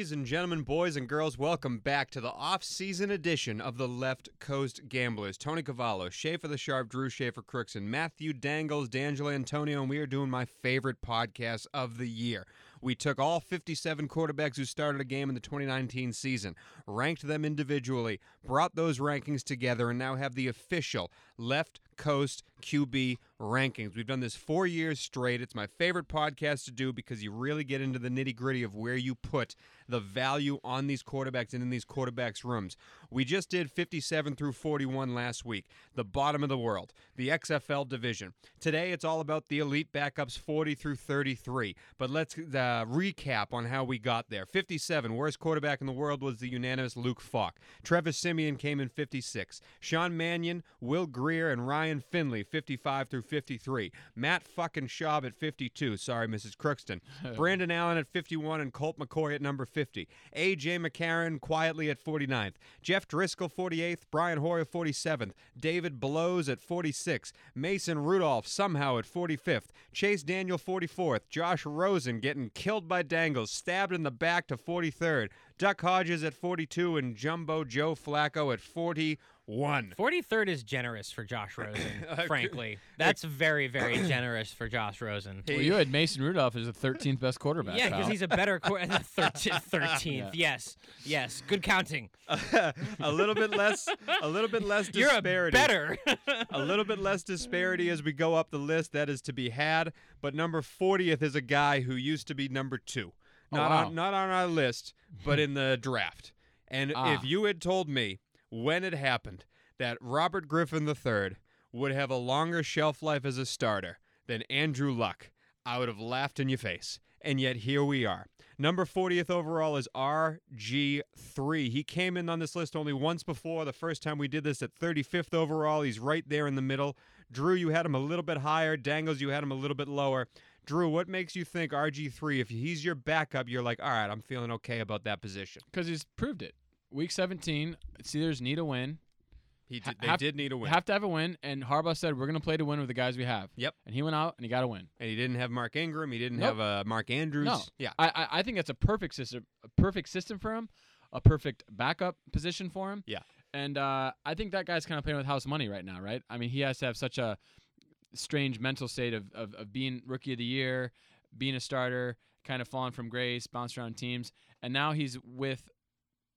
Ladies and gentlemen, boys and girls, welcome back to the off-season edition of the Left Coast Gamblers. Tony Cavallo, Schaefer the Sharp, Drew Schaefer Crookston, Matthew Dangles, D'Angelo Antonio, and we are doing my favorite podcast of the year. We took all 57 quarterbacks who started a game in the 2019 season, ranked them individually, brought those rankings together, and now have the official Left Coast QB rankings. We've done this four years straight. It's my favorite podcast to do because you really get into the nitty gritty of where you put the value on these quarterbacks and in these quarterbacks' rooms. We just did 57 through 41 last week, the bottom of the world, the XFL division. Today it's all about the elite backups 40 through 33. But let's uh, recap on how we got there. 57, worst quarterback in the world was the unanimous Luke Falk. Trevor Siemian came in 56. Sean Mannion, Will Grier, and Ryan Finley 55 through 53. Matt fucking Schaub at 52. Sorry, Mrs. Crookston. Brandon Allen at 51 and Colt McCoy at number 50. A.J. McCarron quietly at 49th. Jeff Driskel 48th. Brian Hoyer 47th. David Blough at 46. Mason Rudolph somehow at 45th. Chase Daniel 44th. Josh Rosen getting killed by Dangles, stabbed in the back to 43rd. Duck Hodges at 42 and Jumbo Joe Flacco at 41. 43rd is generous for Josh Rosen, frankly. That's very, very generous for Josh Rosen. Well, you had Mason Rudolph as the 13th best quarterback. Yeah, because he's a better qu- 13th. 13th. Yes, yes. Good counting. a little bit less a little bit less disparity. You're a disparity. better. a little bit less disparity as we go up the list that is to be had, but number 40th is a guy who used to be number 2. Oh, Not wow. on not on our list, but in the draft. And Ah. if you had told me when it happened that Robert Griffin III would have a longer shelf life as a starter than Andrew Luck, I would have laughed in your face. And yet here we are. Number 40th overall is RG3. He came in on this list only once before. The first time we did this at 35th overall. He's right there in the middle. Drew, you had him a little bit higher. Dangles, you had him a little bit lower. Drew, what makes you think RG3, if he's your backup, you're like, all right, I'm feeling okay about that position? because he's proved it. Week 17, Steelers need a win. He did, they have- did need a win. Have to have a win, and Harbaugh said we're going to play to win with the guys we have. Yep. And he went out and he got a win. and he didn't have Mark Ingram. He didn't Nope. have uh, Mark Andrews. No. Yeah. I, I I think that's a perfect system, a perfect system for him, a perfect backup position for him. Yeah. And uh, I think that guy's kind of playing with house money right now, right? I mean, he has to have such a strange mental state of, of, of being rookie of the year, being a starter, kind of falling from grace, bounced around teams, and now he's with,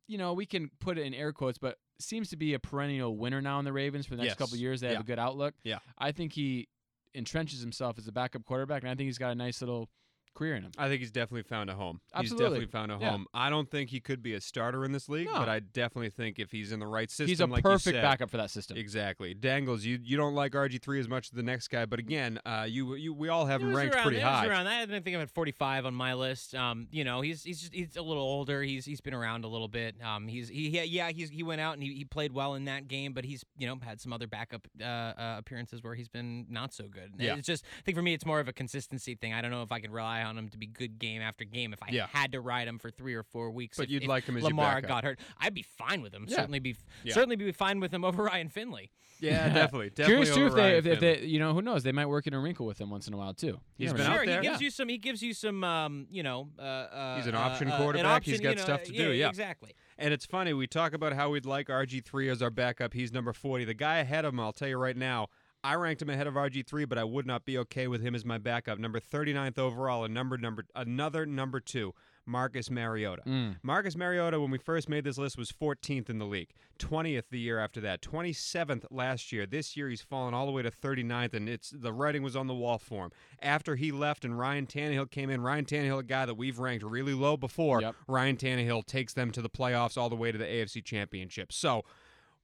you know, we can put it in air quotes, but seems to be a perennial winner now in the Ravens for the next Yes. couple of years. They have a good outlook. Yeah. I think he entrenches himself as a backup quarterback, and I think he's got a nice little career in him. I think he's definitely found a home. He's Absolutely. definitely found a Yeah. home. I don't think he could be a starter in this league, No. but I definitely think if he's in the right system, he's a like perfect said- backup for that system. Exactly. Dangles, you you don't like RG three as much as the next guy, but again, uh, you you we all have him ranked around, pretty high. around. I didn't think I'm at 45 on my list. Um, you know, he's he's just he's a little older. He's he's been around a little bit. Um, he's he yeah, yeah he's he went out and he, he played well in that game, but he's you know had some other backup uh, uh, appearances where he's been not so good. Yeah. It's just I think for me it's more of a consistency thing. I don't know if I can rely on him to be good game after game. If I Yeah. had to ride him for three or four weeks, But if, you'd if like him as Lamar backup. got hurt, I'd be fine with him. Yeah. Certainly be Yeah. certainly be fine with him over Ryan Finley. Yeah, definitely. definitely Curious too if they, Ryan if, if they, you know, who knows? They might work in a wrinkle with him once in a while too. You He's never been know. out sure, there. he gives Yeah. you some. He gives you some. Um, you know, uh, uh, He's an uh, option uh, an quarterback. he's got you know, stuff to do, yeah. exactly. And it's funny, we talk about how we'd like RG3 as our backup. He's number 40. The guy ahead of him, I'll tell you right now, I ranked him ahead of RG3, but I would not be okay with him as my backup. Number 39th overall, and number number another number 2, Marcus Mariota. Mm. Marcus Mariota, when we first made this list, was 14th in the league, 20th the year after that, 27th last year. This year, he's fallen all the way to 39th, and it's the writing was on the wall for him. After he left and Ryan Tannehill came in, Ryan Tannehill, a guy that we've ranked really low before, Yep. Ryan Tannehill takes them to the playoffs all the way to the AFC Championship. So,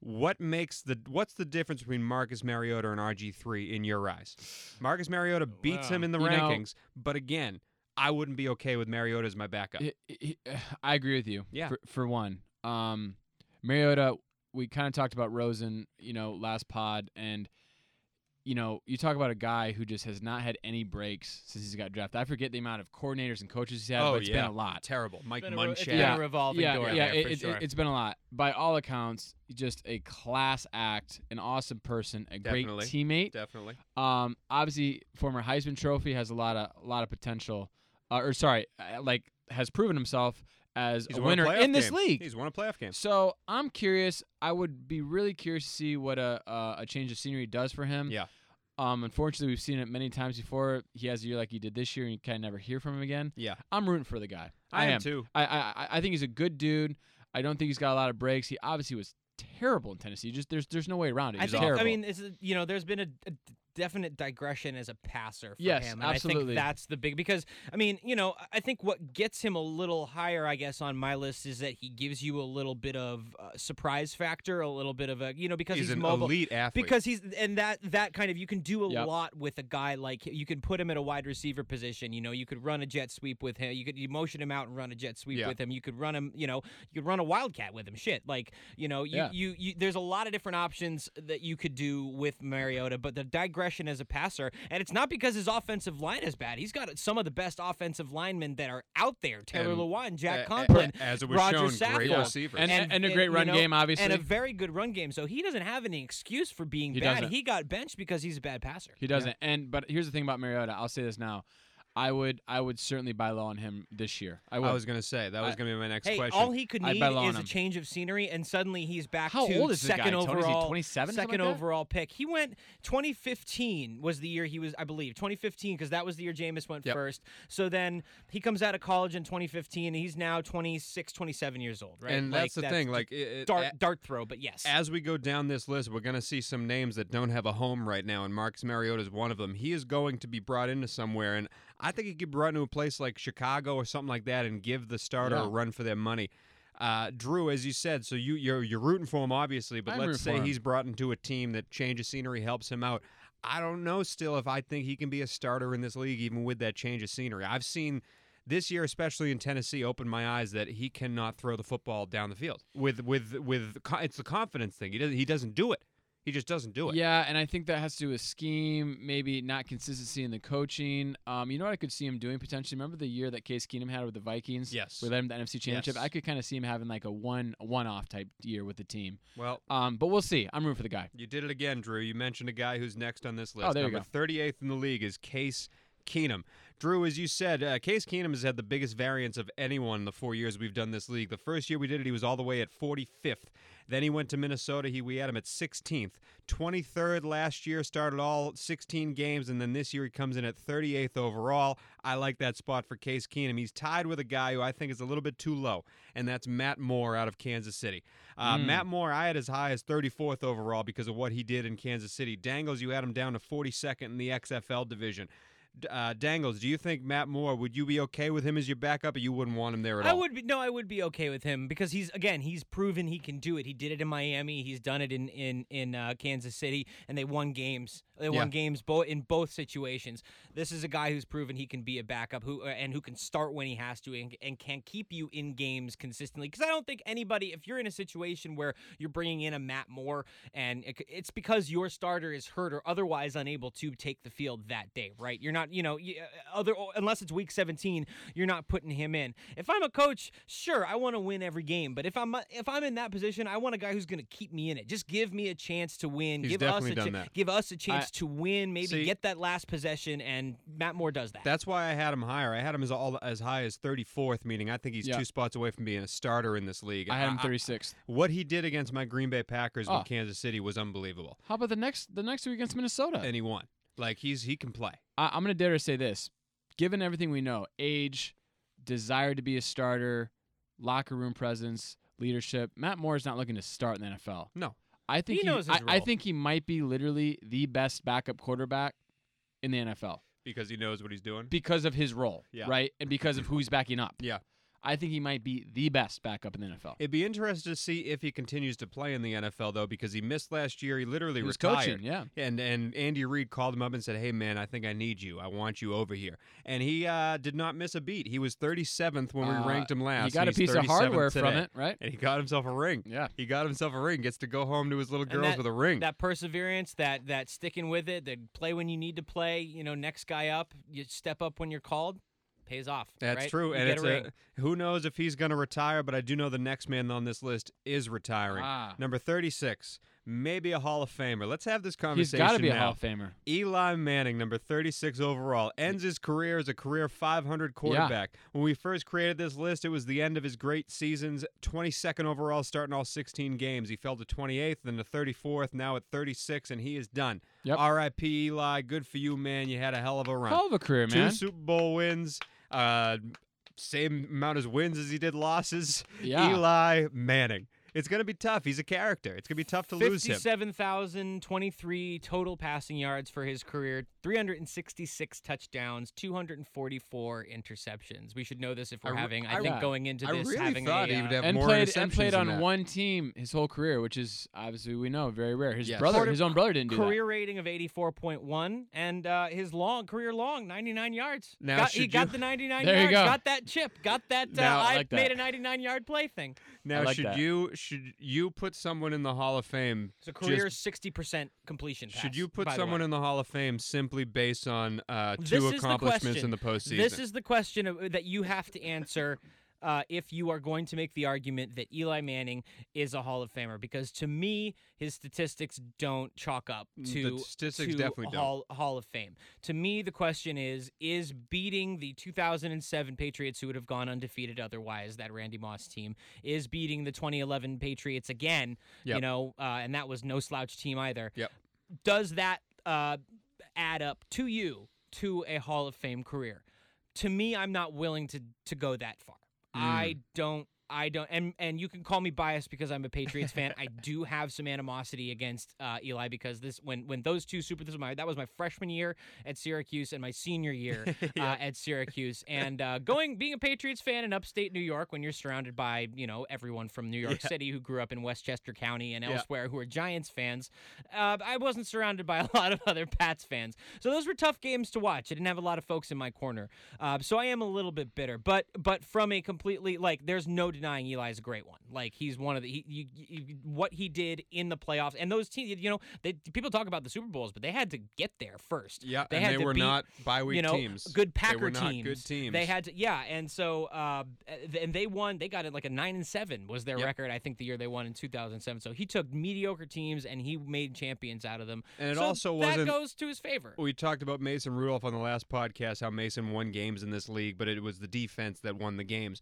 what makes the what's the difference between Marcus Mariota and RG3 in your eyes? Marcus Mariota beats him in the You know- rankings, but again, I wouldn't be okay with Mariota as my backup. I agree with you. Yeah. For, for one, um, Mariota, we kind of talked about Rosen, you know, last pod, and you know, you talk about a guy who just has not had any breaks since he's got drafted. I forget the amount of coordinators and coaches he's had, Oh, but it's yeah. been a lot. Terrible. Mike Been a re- it's Munchak. been Yeah. a revolving yeah, door yeah, there it, for it, sure. has been a lot. By all accounts, just a class act, an awesome person, a great teammate. Definitely. Um, obviously, former Heisman Trophy has a lot of a lot of potential, uh, or sorry, uh, like has proven himself as He's a winner playoff in this game. league. He's won a playoff game. So I'm curious. I would be really curious to see what a uh, a change of scenery does for him. Yeah. Um. Unfortunately, we've seen it many times before. He has a year like he did this year, and you kind of never hear from him again. Yeah, I'm rooting for the guy. I, am am. too. I, I I- I think he's a good dude. I don't think he's got a lot of breaks. He obviously was terrible in Tennessee. Just there's there's no way around it. I think. terrible. I mean, it's, you know, there's been a, a definite digression as a passer for Yes, him, and I think that's the big because I mean, you know, I think what gets him a little higher, I guess, on my list is that he gives you a little bit of uh, surprise factor, a little bit of a, you know, because He's, he's, an mobile. elite athlete. Because he's and that that kind of you can do a Yep. lot with a guy like you can put him at a wide receiver position. You know, you could run a jet sweep with him. You could you motion him out and run a jet sweep Yeah. with him. You could run him. You know, you could run a wildcat with him. Shit, like you know, you, Yeah. you you there's a lot of different options that you could do with Mariota. But the digression as a passer, and it's not because his offensive line is bad. He's got some of the best offensive linemen that are out there. Taylor And- Lewan, Jack A- a- Conklin. as it was Rodger shown, great Saffold. receivers. and, and, a great you run know, game, obviously. and a very good run game. So he doesn't have any excuse for being He bad. doesn't. He got benched because he's a bad passer. He doesn't. And but here's the thing about Mariota. I'll say this now. I would I would certainly buy low on him this year. I would. I was gonna say that was I- gonna be my next Hey, question. all he could I'd need bet low on is a him. change of scenery, and suddenly he's back How to old is this second guy? Tony? Is he overall. 27, second like overall pick. He went 2015 was the year he was, I believe, 2015 because that was the year Jameis went Yep. first. So then he comes out of college in 2015, and he's now 26, 27 years old, right? and Like, that's the thing. Like it, it- dart a- dart throw, but yes. as we go down this list, we're going to see some names that don't have a home right now, and Marcus Mariota is one of them. He is going to be brought into somewhere, and I think he could be brought into a place like Chicago or something like that, and give the starter Yeah. a run for their money. Uh, Drew, as you said, so you you're you're rooting for him, obviously, but I'm let's say he's brought into a team that change of scenery helps him out. I don't know still if I think he can be a starter in this league, even with that change of scenery. I've seen this year, especially in Tennessee, open my eyes that he cannot throw the football down the field. With with with it's the confidence thing. He doesn't he doesn't do it. He just doesn't do it. Yeah, and I think that has to do with scheme, maybe not consistency in the coaching. Um, you know what I could see him doing potentially? Remember the year that Case Keenum had with the Vikings? Yes. We led him to the NFC Championship. Yes. I could kind of see him having like a one one off type year with the team. Well, Um, but we'll see. I'm rooting for the guy. you did it again, Drew. You mentioned a guy who's next on this list. Oh, there you Number go. 38th in the league is Case Keenum. Drew, as you said, uh, Case Keenum has had the biggest variance of anyone in the four years we've done this league. The first year we did it, he was all the way at 45th. Then he went to Minnesota. He we had him at 16th. 23rd last year, started all 16 games, and then this year he comes in at 38th overall. I like that spot for Case Keenum. He's tied with a guy who I think is a little bit too low, and that's Matt Moore out of Kansas City. Uh, Mm. Matt Moore, I had as high as 34th overall because of what he did in Kansas City. Dangles, you had him down to 42nd in the XFL division. Uh, Dangles, do you think Matt Moore would you be okay with him as your backup, or you wouldn't want him there at I all? would be no, I would be okay with him because he's again he's proven he can do it. He did it in Miami. He's done it in in in uh, Kansas City, and they won games. They Yeah. won games both in both situations. This is a guy who's proven he can be a backup who uh, and who can start when he has to and, and can keep you in games consistently. Because I don't think anybody, if you're in a situation where you're bringing in a Matt Moore and it, it's because your starter is hurt or otherwise unable to take the field that day, right? You're not, you know, uh, uh, other unless it's week 17, you're not putting him in. If I'm a coach, sure, I want to win every game, but if I'm uh, if I'm in that position, I want a guy who's going to keep me in it. Just give me a chance to win. He's give us definitely a done cha- that. give us a chance to win. Maybe See- get that last possession, and Matt Moore does that. That's why I had him higher. I had him as all as high as 34th, meaning I think he's Yeah. two spots away from being a starter in this league. I had him 36th. what he did against my Green Bay Packers Oh. Ah. with Kansas City was unbelievable, How about the next the next week against Minnesota? and he won. Like he's he can play. I, I'm going to dare to say this. Given everything we know, age, desire to be a starter, locker room presence, leadership, Matt Moore is not looking to start in the NFL. No. I think He knows his I, I think he might be literally the best backup quarterback in the NFL because he knows what he's doing. because of his role, Yeah. right? And because of who he's backing up. Yeah. I think he might be the best backup in the NFL. It'd be interesting to see if he continues to play in the NFL though, because he missed last year. He literally He was retired. coaching, yeah. And and Andy Reid called him up and said, "Hey man, I think I need you. I want you over here." And he uh, did not miss a beat. He was 37th when we Uh, ranked him last. He got a piece of 37th hardware from it, right? and he got himself a ring. Yeah. He got himself a ring. Gets to go home to his little girls that- with a ring. that perseverance, that that sticking with it, that play when you need to play. You know, next guy up, you step up when you're called, pays off. That's right? true, You and it's a a, who knows if he's going to retire. But I do know the next man on this list is retiring. Ah. Number 36, maybe a Hall of Famer. Let's have this He's conversation got to be a. Hall of Famer. Eli Manning, number 36 overall, ends his career as a career 500 quarterback. When we first created this list, it was the end of his great seasons. 22nd overall, starting all 16 games. He fell to 28th, then to 34th, now at 36, and he is done. Yep. R.I.P. Eli. Good for you, man. You had a hell of a run. Hell of a career, man. Two. Super Bowl wins. Uh, same amount as wins as he did losses. Yeah. Eli Manning. It's gonna be tough. He's a character. It's gonna be tough to lose him. 57,023 total passing yards for his career, 366 touchdowns, 244 interceptions. We should know this if we're I re- having, I, I think re- going into I this really having thought a, he would uh, have and more played and played on that. one team his whole career, which is obviously we know very rare. His Yes. brother, his own brother, didn't do that. career rating of 84.1 and uh, his long career long 99 yards. Now, got, he should got the 99 There you go. Got that chip. Got that. Uh, Now- I I like made a 99 yard play thing. Now, like should that. you should you put someone in the Hall of Fame? It's a career 60% completion. should pass, you put someone in the Hall of Fame simply based on uh, This two is the accomplishments in the postseason? This is the question that you have to answer uh, if you are going to make the argument that Eli Manning is a Hall of Famer. Because to me, his statistics don't chalk up Mm, to, the statistics to definitely don't. Hall, Hall of Fame. To me, the question is: Is beating the 2007 Patriots, who would have gone undefeated otherwise, that Randy Moss team, is beating the 2011 Patriots again? You know, uh, and that was no slouch team either. Yep. Does that uh, add up to you to a Hall of Fame career? To me, I'm not willing to to go that far. Mm. I don't. I don't, and and you can call me biased because I'm a Patriots fan. I do have some animosity against uh, Eli because this when when those two super this was my that was my freshman year at Syracuse and my senior year uh, at Syracuse and uh, going being a Patriots fan in upstate New York when you're surrounded by you know everyone from New York Yeah. City who grew up in Westchester County and Yeah. elsewhere who are Giants fans, uh, I wasn't surrounded by a lot of other Pats fans. So those were tough games to watch. I didn't have a lot of folks in my corner, uh, so I am a little bit bitter. But but from a completely like, there's no denying Eli is a great one. Like he's one of the he, you, you, what he did in the playoffs and those teams. You know, they, people talk about the Super Bowls, but they had to get there first. yeah, they and had they to were beat, not bye week you know, teams. good Packer they were not teams. good teams. They had to, yeah, and so uh, and they won. They got it like a nine and seven was their Yep. record. I think the year they won in 2007. So he took mediocre teams and he made champions out of them. and it so also that wasn't. goes to his favor. We talked about Mason Rudolph on the last podcast, how Mason won games in this league, but it was the defense that won the games.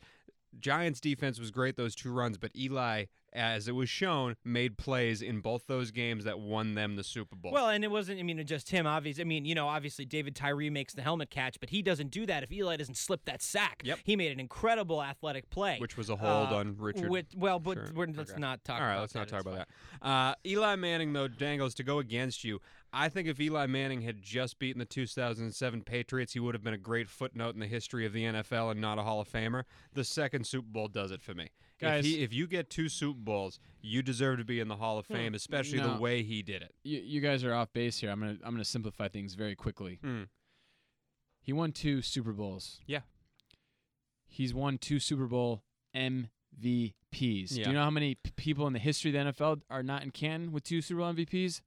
Giants defense was great those two runs, but Eli, as it was shown, made plays in both those games that won them the Super Bowl. Well, and it wasn't. I mean, just him. Obviously, I mean, you know, obviously David Tyree makes the helmet catch, but he doesn't do that if Eli doesn't slip that sack. Yep. He made an incredible athletic play. which was a hold uh, on Richard. With, well, but Sure. we're, let's Okay. not talk. All right, about let's not that. talk about that. Uh, Eli Manning, though, Dangles, to go against you, I think if Eli Manning had just beaten the 2007 Patriots, he would have been a great footnote in the history of the NFL and not a Hall of Famer. The second Super Bowl does it for me. Guys- if, he, if you get two Super Bowls, you deserve to be in the Hall of Fame, especially No. the way he did it. You, you guys are off base here. I'm gonna I'm gonna simplify things very quickly. Mm. He won two Super Bowls. Yeah. He's won two Super Bowl MVPs. Yeah. Do you know how many p- people in the history of the NFL are not in Canton with two Super Bowl MVPs?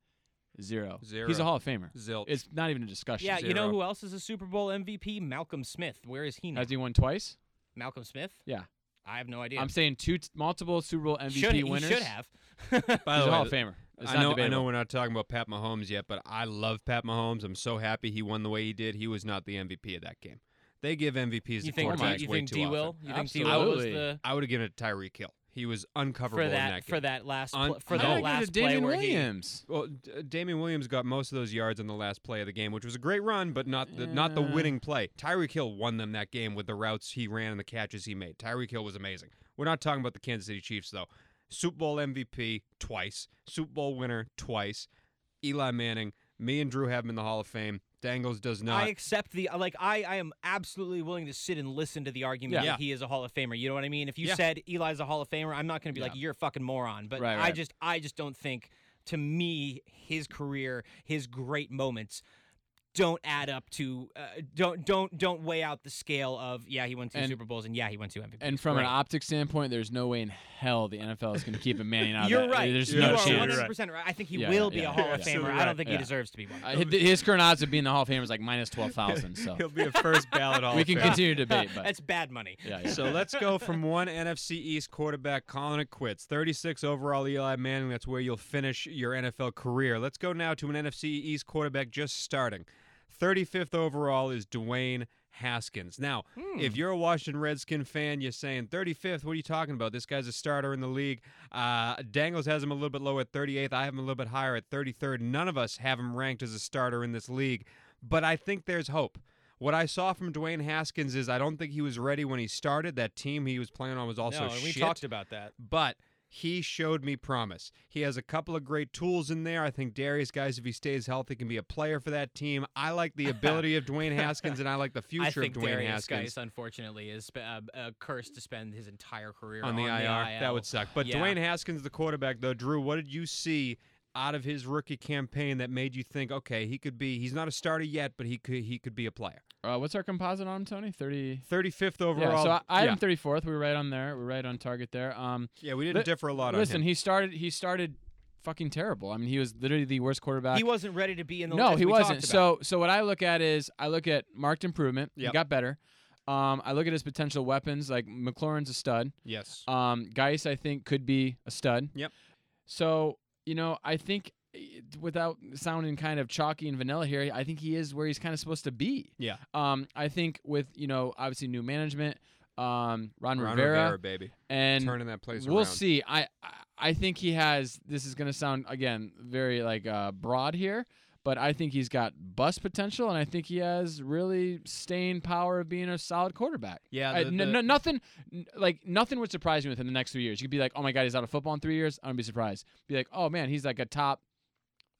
Zero. Zero. He's a Hall of Famer. Zilch. It's not even a discussion. Yeah, you know Zero. who else is a Super Bowl MVP? Malcolm Smith. Where is he now? Has he won twice? Malcolm Smith? Yeah. I have no idea. I'm saying two t- multiple Super Bowl MVP should, winners. He should have. By He's the a way, Hall of Famer. It's I not know, I debatable. know we're not talking about Pat Mahomes yet, but I love Pat Mahomes. I'm so happy he won the way he did. He was not the MVP of that game. They give MVPs you to think, quarterbacks D, you way think too D often. will? You think D will was Absolutely. the I would have given it to Tyreek Hill. He was uncoverable for that, that for that last Un- pl- for I that would give it last play Damien where he Well, D- uh, Damien Williams got most of those yards in the last play of the game, which was a great run, but not the not the winning play. Tyreek Hill won them that game with the routes he ran and the catches he made. Tyreek Hill was amazing. We're not talking about the Kansas City Chiefs though. Super Bowl MVP twice, Super Bowl winner twice. Eli Manning. Me and Drew have him in the Hall of Fame. Dangles does not. I accept the like. I, I am absolutely willing to sit and listen to the argument Yeah. that he is a Hall of Famer. You know what I mean? If you Yeah. said Eli's a Hall of Famer, I'm not going to be like you're a fucking moron. But Right, I just I just don't think to me his career, his great moments don't add up to uh, don't don't don't weigh out the scale of yeah he won two And- Super Bowls and yeah he won two MVPs. And from an optic standpoint, there's no way in hell the NFL is going to keep a Manning out of You're that. right. There's you no are chance. 100 percent right. I think he Yeah, will yeah, be a Hall yeah. of Famer. Absolutely I don't think Yeah. he deserves to be one. Uh, his- his current odds of being the Hall of Famer is like minus twelve thousand. So He'll be a first ballot Hall we can continue to debate, but That's bad money. yeah, yeah. So let's go from one NFC East quarterback calling it quits. 36 overall Eli Manning. That's where you'll finish your NFL career. Let's go now to an NFC East quarterback just starting. 35th overall is Dwayne Haskins. Now, if you're a Washington Redskin fan, you're saying 35th. What are you talking about? This guy's a starter in the league. Uh, Dangles has him a little bit low at 38th. I have him a little bit higher at 33rd. None of us have him ranked as a starter in this league, but I think there's hope. What I saw from Dwayne Haskins is I don't think he was ready when he started. That team he was playing on was also no, and we shit. talked about that. but he showed me promise. He has a couple of great tools in there. I think Derrius, guys, if he stays healthy, can be a player for that team. I like the ability of Dwayne Haskins, and I like the future of Dwayne Derrius Haskins Guice, unfortunately, is uh, uh, cursed to spend his entire career on the IR. That would suck. But Yeah. Dwayne Haskins, the quarterback, though, Drew, what did you see out of his rookie campaign that made you think, okay, he could be? He's not a starter yet, but he could he could be a player. Uh, what's our composite on him, Tony? Thirty. 35th overall. Yeah, so I, I yeah. had him 34th. We're right on there. We are right on target there. Um, Yeah, we didn't Li- differ a lot listen, on him. he started. He started fucking terrible. I mean, he was literally the worst quarterback. He wasn't ready to be in the. no, he we wasn't. about. So, so what I look at is I look at marked improvement. Yep. He got better. Um, I look at his potential weapons. Like McLaurin's a stud. yes. Um, Guice, I think, could be a stud. Yep. So, you know, I think eh, without sounding kind of chalky and vanilla here, I think he is where he's kind of supposed to be. Yeah. Um, I think with, you know, obviously new management, um, Ron, Ron Rivera, Rivera, baby, and turning that place around we'll around. see. I, I I think he has this is going to sound again very like uh, broad here, but I think he's got bust potential and I think he has really staying power of being a solid quarterback. Yeah, the- n- the- n- nothing like nothing would surprise me within the next three years. You could be like, oh my god, he's out of football in three years. I wouldn't be surprised. Be like, oh man, he's like a top.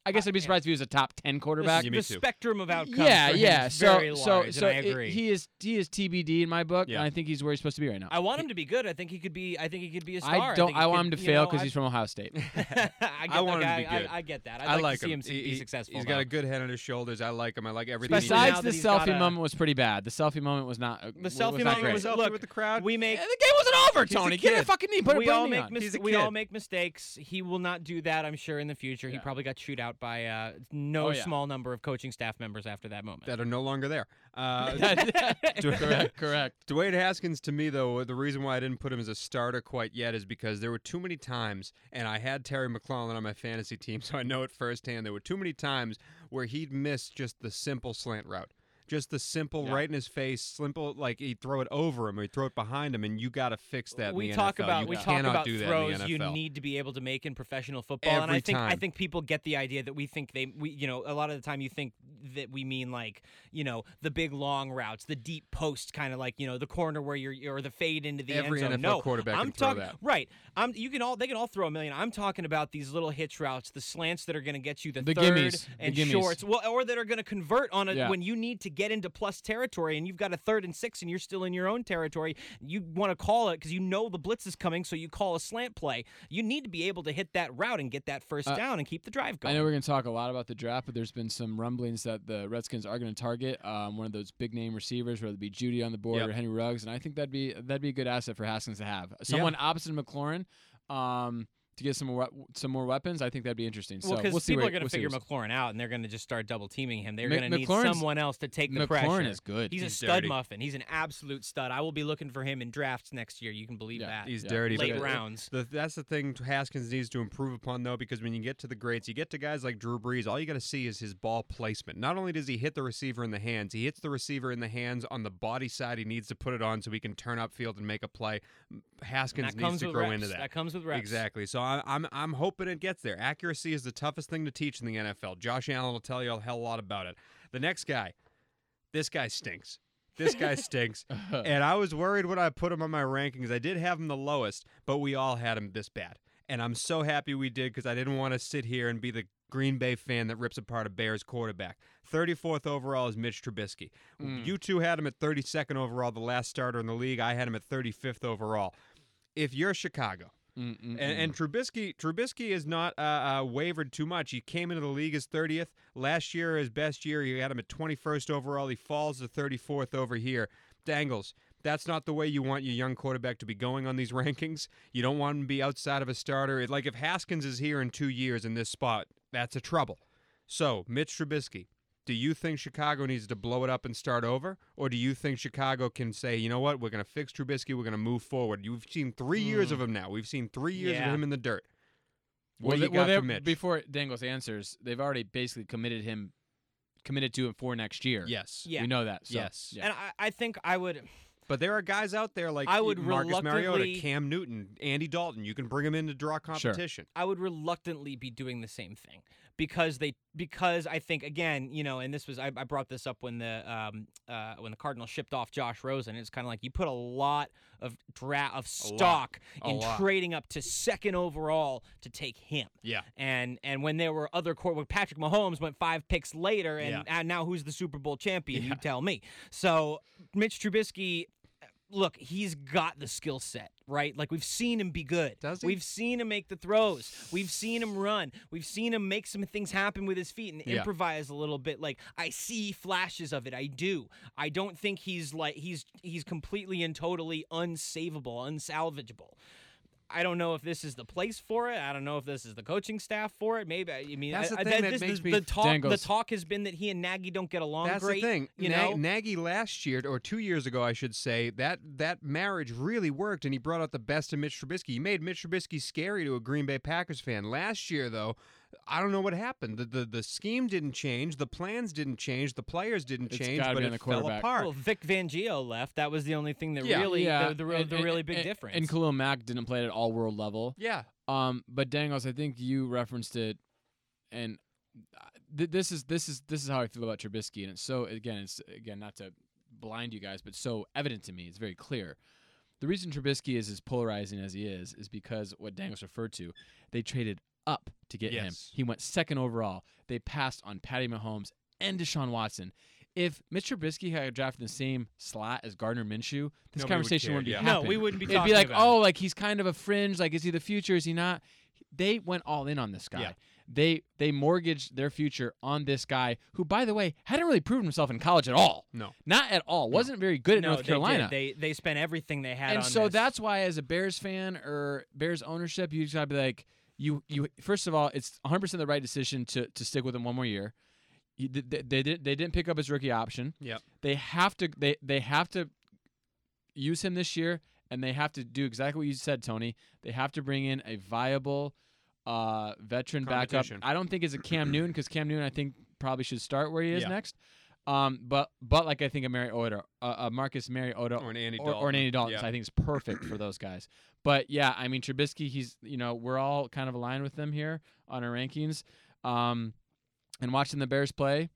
I guess I'd be surprised if he was a top ten quarterback. Yeah, me the spectrum of outcomes. yeah, for him yeah. is So very so large, so and I it- he is he is TBD in my book, Yeah. and I think he's where he's supposed to be right now. I want him to be good. I think he could be. I think he could be a star. I don't. think he I, want him to fail because he's from Ohio State. I, get I that want him to be good. I, I get that. I'd I like, like to see him. him He- be he- successful. He's got a good head on his shoulders. I like him. I like everything. Especially he. Besides the selfie a- moment was pretty bad. The selfie moment was not. uh, The selfie moment was Selfie look, with the crowd. We make the game wasn't over, Tony. Get a fucking knee. Put we a all knee make on. mis- He's a we all make mistakes. He will not do that. I'm sure in the future. He probably got chewed out by uh, no Oh, yeah. small number of coaching staff members after that moment. that are no longer there. Uh, correct, correct. Dwayne Haskins, to me, though, the reason why I didn't put him as a starter quite yet is because there were too many times, and I had Terry McClellan on my fantasy team, so I know it firsthand. There were too many times where he'd miss just the simple slant route. Just the simple Yeah. right in his face, simple like he'd throw it over him or he'd throw it behind him, and you got to fix that. we the talk NFL. about you we talk about throws you need to be able to make in professional football, and I Every think I think people get the idea that we think they we you know a lot of the time you think that we mean like you know the big long routes, the deep post kind of like you know the corner where you're or the fade into the Every end zone. NFL no, quarterback I'm talking right. I'm you can all they can all throw a million. I'm talking about these little hitch routes, the slants that are going to get you the, The third gimmies, and gimmies. shorts, well, or that are going to convert on a Yeah. when you need to get into plus territory and you've got a third and six and you're still in your own territory. You want to call it because you know the blitz is coming, so you call a slant play. You need to be able to hit that route and get that first Uh, down and keep the drive going. I know we're going to talk a lot about the draft, but there's been some rumblings that the Redskins are going to target um, one of those big name receivers, whether it be Jeudy on the board Yep. or Henry Ruggs, and I think that'd be that'd be a good asset for Haskins to have. Someone opposite McLaurin um, to get some more some more weapons. I think that'd be interesting. well, so because we'll see people are going to we'll figure McLaurin out, and they're going to just start double teaming him. They're Mc- going to need someone else to take the McLaurin pressure. McLaurin is good. He's, a stud dirty. muffin. He's an absolute stud. I will be looking for him in drafts next year. You can believe Yeah, that. He's Yeah. dirty. but Late the- rounds. The, that's the thing Haskins needs to improve upon, though, because when you get to the greats, you get to guys like Drew Brees, all you got to see is his ball placement. Not only does he hit the receiver in the hands, he hits the receiver in the hands on the body side. He needs to put it on so he can turn upfield and make a play. Haskins needs to grow reps. into that. That comes with reps. Exactly. So I, I'm I'm hoping it gets there. Accuracy is the toughest thing to teach in the NFL. Josh Allen will tell you a hell of a lot about it. The next guy, this guy stinks. This guy stinks. And I was worried when I put him on my rankings. I did have him the lowest, but we all had him this bad. And I'm so happy we did because I didn't want to sit here and be the Green Bay fan that rips apart a Bears quarterback. 34th overall is Mitch Trubisky. Mm. You two had him at 32nd overall, the last starter in the league. I had him at 35th overall. If you're Chicago, Mm-mm-mm. And, and Trubisky, Trubisky is not uh, uh, wavered too much. He came into the league as 30th last year. His best year, he had him at 21st overall. He falls to 34th over here. Dangles. That's not the way you want your young quarterback to be going on these rankings. You don't want him to be outside of a starter. Like if Haskins is here in two years in this spot, that's a trouble. So Mitch Trubisky, do you think Chicago needs to blow it up and start over, or do you think Chicago can say, you know what, we're going to fix Trubisky, we're going to move forward? You've seen three years hmm. of him now. We've seen three years Yeah. of him in the dirt. What well, do you they- well, got for Mitch? before Dangles answers, they've already basically committed him, committed to him for next year. yes, Yeah. we know that. So, Yes. yeah. And I, I think I would. but there are guys out there like I would Marcus Mariota, reluctantly- Cam Newton, Andy Dalton. You can bring them in to draw competition. I would reluctantly be doing the same thing because they because I think again you know and this was I, I brought this up when the um uh when the Cardinals shipped off Josh Rosen it's kind of like you put a lot of dra- of stock in lot. trading up to second overall to take him Yeah. and and when there were other court when Patrick Mahomes went five picks later and, Yeah. and now who's the Super Bowl champion you tell me so Mitch Trubisky look he's got the skill set right? Like we've seen him be good. Does he? we've seen him make the throws. We've seen him run. We've seen him make some things happen with his feet and Yeah. improvise a little bit. Like I see flashes of it. I do. I don't think he's like he's he's completely and totally unsavable unsalvageable I don't know if this is the place for it. I don't know if this is the coaching staff for it. Maybe I mean That's I- the I- thing that this, makes the, me the talk. The talk has been that he and Nagy don't get along That's great. the thing. You Na- know, Nagy last year or two years ago, I should say, that that marriage really worked, and he brought out the best in Mitch Trubisky. He made Mitch Trubisky scary to a Green Bay Packers fan. Last year, though, I don't know what happened. The the, the scheme didn't change, the plans didn't change, the players didn't It's change, but be it on fell apart. well, Vic Fangio left. That was the only thing that Yeah. really yeah, the, the, real- and- the and- really big and- difference. And Khalil Mack didn't play at all world level. yeah, Um, but Dangles, I think you referenced it, and uh, th- this is this is this is how I feel about Trubisky, and it's so again, it's again not to blind you guys, but so evident to me. It's very clear. The reason Trubisky is as polarizing as he is is because what Dangles referred to. They traded up to get him. He went second overall. They passed on Patty Mahomes and Deshaun Watson. If Mitch Trubisky had drafted in the same slot as Gardner Minshew, this Nobody would conversation care, wouldn't be yeah. no, we wouldn't be It'd be like, oh, it. like he's kind of a fringe. Like, is he the future? Is he not? They went all in on this guy. Yeah. They they mortgaged their future on this guy, who, by the way, hadn't really proven himself in college at all. no. Not at all. Wasn't very good at no, North they Carolina. did. They they spent everything they had and on so this. that's why, as a Bears fan or Bears ownership, you just gotta be like, you you. First of all, it's 100 percent the right decision to to stick with him one more year. You, they, they, they did they didn't pick up his rookie option. Yep. They have to they they have to use him this year, and they have to do exactly what you said, Tony. They have to bring in a viable uh, veteran backup. I don't think it's a Cam Newton because Cam Newton I think probably should start where he is Yeah. next. Um, but but like I think a Mariota, uh, uh, Marcus Mariota, Or an Andy or, Dalton. or an Andy Dalton. Yeah. I think is perfect for those guys. But yeah, I mean Trubisky, he's you know we're all kind of aligned with them here on our rankings. Um, and watching the Bears play,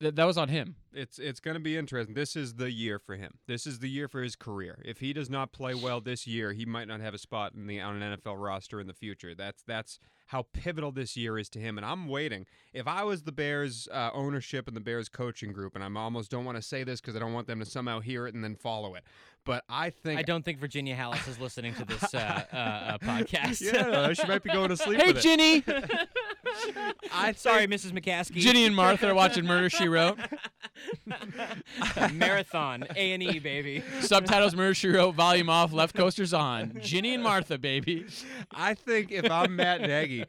th- that was on him. It's it's going to be interesting. This is the year for him. This is the year for his career. If he does not play well this year, he might not have a spot in the on an NFL roster in the future. That's that's how pivotal this year is to him. And I'm waiting. If I was the Bears uh, ownership and the Bears coaching group, and I'm almost don't want to say this because I don't want them to somehow hear it and then follow it, but I think I don't think Virginia Halas is listening to this uh, uh, uh, podcast. yeah, she might be going to sleep. Hey, with. Ginny, I'm sorry, Mrs. McCaskey. Ginny and Martha are watching Murder She Wrote. Marathon A and E baby. Subtitles Murder She Wrote, volume off, left coasters on. Ginny and Martha, baby. I think if I'm Matt Nagy,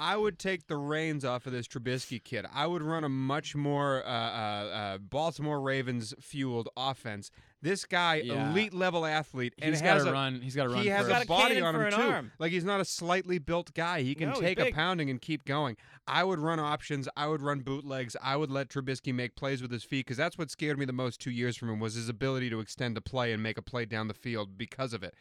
I would take the reins off of this Trubisky kid. I would run a much more uh, uh, uh, Baltimore Ravens fueled offense. This guy, Yeah. elite level athlete, and He's got to run. He's got to run. He has a a body on him too. arm. Like he's not a slightly built guy. He can No, take a pounding and keep going. I would run options. I would run bootlegs. I would let Trubisky make plays with his feet because that's what scared me the most two years from him was his ability to extend a play and make a play down the field because of it.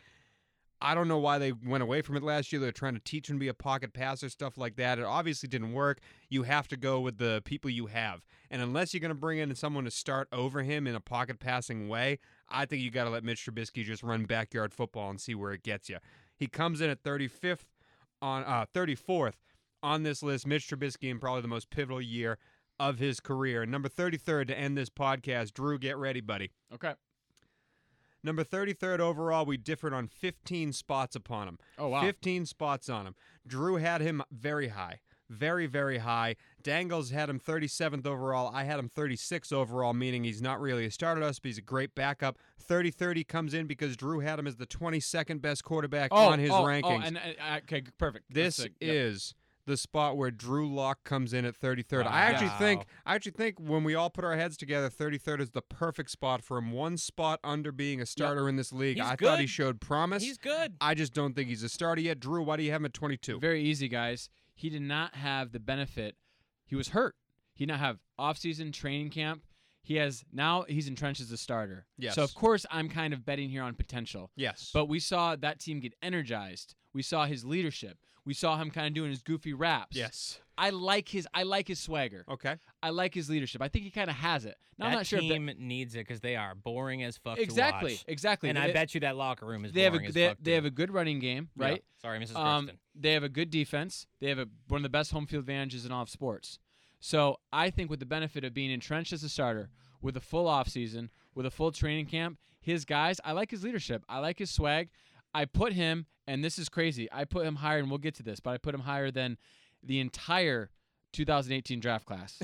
I don't know why they went away from it last year. They're trying to teach him to be a pocket passer, stuff like that. It obviously didn't work. You have to go with the people you have. And unless you're going to bring in someone to start over him in a pocket passing way, I think you got to let Mitch Trubisky just run backyard football and see where it gets you. He comes in at 35th on uh, 34th on this list. Mitch Trubisky in probably the most pivotal year of his career. Number 33rd to end this podcast. Drew, get ready, buddy. Okay. Number 33rd overall, we differed on 15 spots upon him. Oh wow. 15 spots on him. Drew had him very high. Very, very high. Dangles had him 37th overall. I had him 36 overall, meaning he's not really a starter to us, but he's a great backup. 30 30 comes in because Drew had him as the 22nd best quarterback oh, on his oh, rankings. Oh, and, uh, okay, perfect. This a- yep. is the spot where Drew Lock comes in at 33rd. Wow. I actually think I actually think when we all put our heads together, 33rd is the perfect spot for him. One spot under being a starter in this league. He's I thought he showed promise. He's good. I just don't think he's a starter yet. Drew, why do you have him at 22? Very easy, guys. He did not have the benefit. He was hurt. He did not have off-season training camp. He has now he's entrenched as a starter. Yes. So of course I'm kind of betting here on potential. yes. But we saw that team get energized. We saw his leadership. We saw him kind of doing his goofy raps. yes. I like his I like his swagger. Okay. I like his leadership. I think he kind of has it. Now, I'm that not sure if that- team needs it because they are boring as fuck exactly, to watch. exactly. And they, I bet you that locker room is they have boring a as they, fuck. they too. have a good running game, Yeah. right? Sorry, Mrs. Um, Kirsten. they have a good defense. They have a, one of the best home field advantages in all of sports. So I think with the benefit of being entrenched as a starter, with a full offseason, with a full training camp, his guys, I like his leadership. I like his swag. I put him, and this is crazy. I put him higher, and we'll get to this, but I put him higher than the entire 2018 draft class.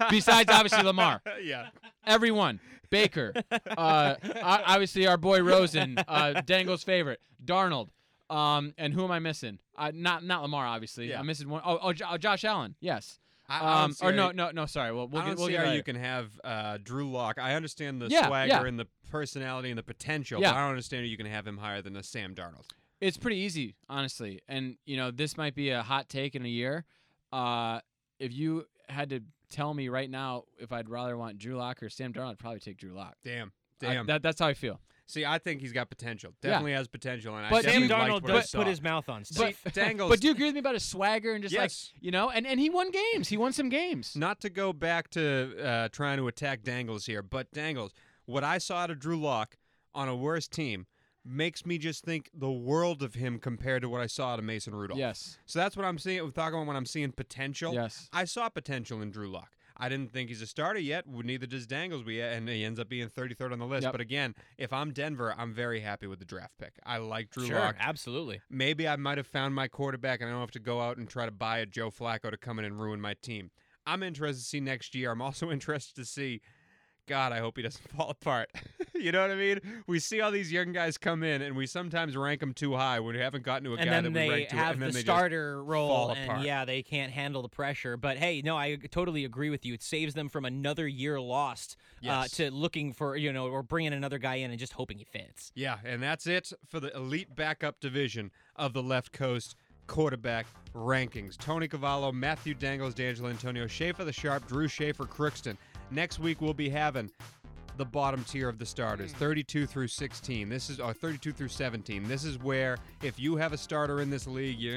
Besides, obviously, Lamar. yeah. Everyone. Baker. Uh, obviously, our boy Rosen, uh, Dangle's favorite. Darnold. Um, and who am I missing? Uh, not not Lamar, obviously. Yeah. I'm missing one. Oh, oh, oh, Josh Allen. Yes. I, Um, or no, no, no. Sorry. Well, we'll I get we'll see get how you can have uh, Drew Lock. I understand the Yeah, swagger yeah. and the personality and the potential, Yeah. but I don't understand how you can have him higher than a Sam Darnold. It's pretty easy, honestly. And you know, this might be a hot take in a year. Uh, if you had to tell me right now if I'd rather want Drew Lock or Sam Darnold, I'd probably take Drew Lock. Damn. I- Damn. that, that's how I feel. See, I think he's got potential. Yeah. Definitely has potential, and I But Sam you- definitely Darnold liked what I does saw. put his mouth on stuff. See, Dangles. But do you agree with me about his swagger and just like you know, and and he won games. He won some games. Not to go back to uh, trying to attack Dangles here, but Dangles, what I saw out of Drew Lock on a worse team makes me just think the world of him compared to what I saw out of Mason Rudolph. Yes. So that's what I'm seeing. We're talking about when I'm seeing potential. Yes. I saw potential in Drew Lock. I didn't think he's a starter yet. Neither does Dangles. We and he ends up being 33rd on the list. Yep. But again, if I'm Denver, I'm very happy with the draft pick. I like Drew sure, Lock. absolutely. Maybe I might have found my quarterback, and I don't have to go out and try to buy a Joe Flacco to come in and ruin my team. I'm interested to see next year. I'm also interested to see. God, I hope he doesn't fall apart. you know what I mean? We see all these young guys come in, and we sometimes rank them too high when we haven't gotten to a and guy that we they rank too and then the they starter role, and apart. yeah, they can't handle the pressure. But hey, no, I totally agree with you. It saves them from another year lost uh, to looking for you know or bringing another guy in and just hoping he fits. Yeah, and that's it for the elite backup division of the left coast quarterback rankings. Tony Cavallo, Matthew Dangles, D'Angelo Antonio, Schaefer the Sharp, Drew Schaefer, Crookston. Next week we'll be having the bottom tier of the starters, 32 through 16. This is or 32 through 17. This is where if you have a starter in this league, you,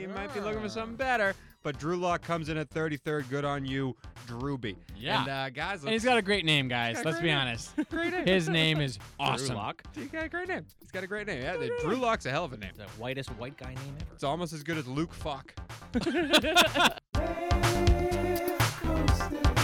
you might be looking for something better. But Drew Lock comes in at 33rd. Good on you, Drewby. Yeah. And uh, guys, And he's let's- got a great name, guys. Let's be name. honest. great name. His name is awesome. Drew Lock, He's got a great name. He's got a great name. Yeah, the- Drew Lock's a hell of a name. the whitest white guy name ever. It's almost as good as Luke Falk.